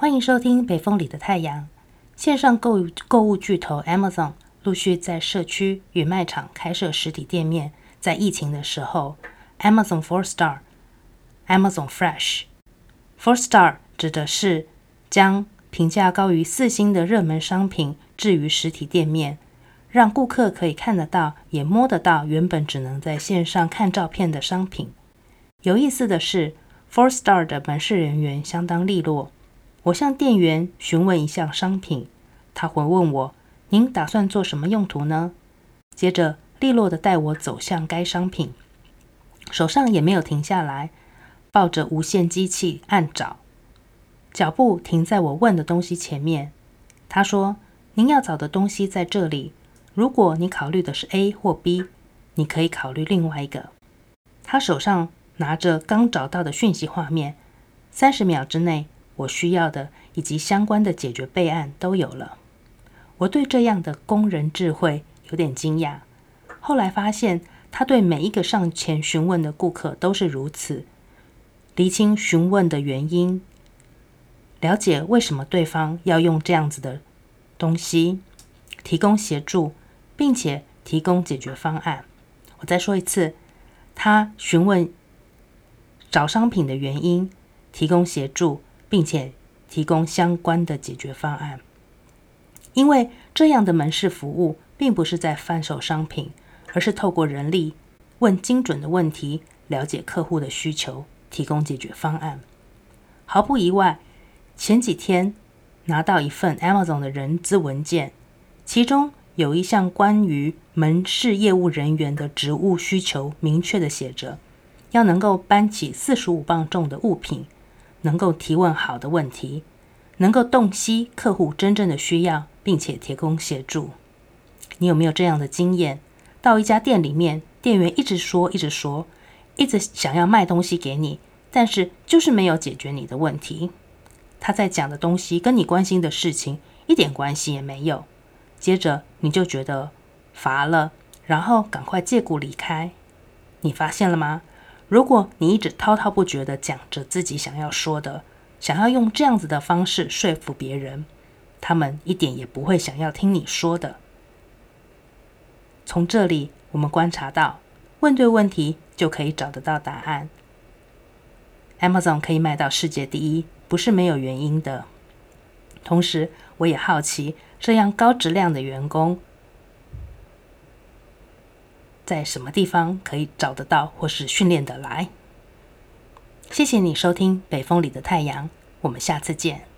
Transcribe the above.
欢迎收听《北风里的太阳》。线上购购物巨头 Amazon 陆续在社区与卖场开设实体店面。在疫情的时候，Amazon Four Star、Amazon Fresh、Four Star 指的是将评价高于四星的热门商品置于实体店面，让顾客可以看得到、也摸得到原本只能在线上看照片的商品。有意思的是，Four Star 的门市人员相当利落。我向店员询问一项商品，他回问我：“您打算做什么用途呢？”接着利落地带我走向该商品，手上也没有停下来，抱着无线机器按找，脚步停在我问的东西前面。他说：“您要找的东西在这里。如果你考虑的是 A 或 B，你可以考虑另外一个。”他手上拿着刚找到的讯息画面，三十秒之内。我需要的以及相关的解决备案都有了。我对这样的工人智慧有点惊讶。后来发现，他对每一个上前询问的顾客都是如此，厘清询问的原因，了解为什么对方要用这样子的东西，提供协助，并且提供解决方案。我再说一次，他询问找商品的原因，提供协助。并且提供相关的解决方案，因为这样的门市服务并不是在贩售商品，而是透过人力问精准的问题，了解客户的需求，提供解决方案。毫不意外，前几天拿到一份 Amazon 的人资文件，其中有一项关于门市业务人员的职务需求，明确地写着要能够搬起四十五磅重的物品。能够提问好的问题，能够洞悉客户真正的需要，并且提供协助。你有没有这样的经验？到一家店里面，店员一直说，一直说，一直想要卖东西给你，但是就是没有解决你的问题。他在讲的东西跟你关心的事情一点关系也没有。接着你就觉得乏了，然后赶快借故离开。你发现了吗？如果你一直滔滔不绝地讲着自己想要说的，想要用这样子的方式说服别人，他们一点也不会想要听你说的。从这里我们观察到，问对问题就可以找得到答案。Amazon 可以卖到世界第一，不是没有原因的。同时，我也好奇，这样高质量的员工。在什么地方可以找得到，或是训练得来？谢谢你收听《北风里的太阳》，我们下次见。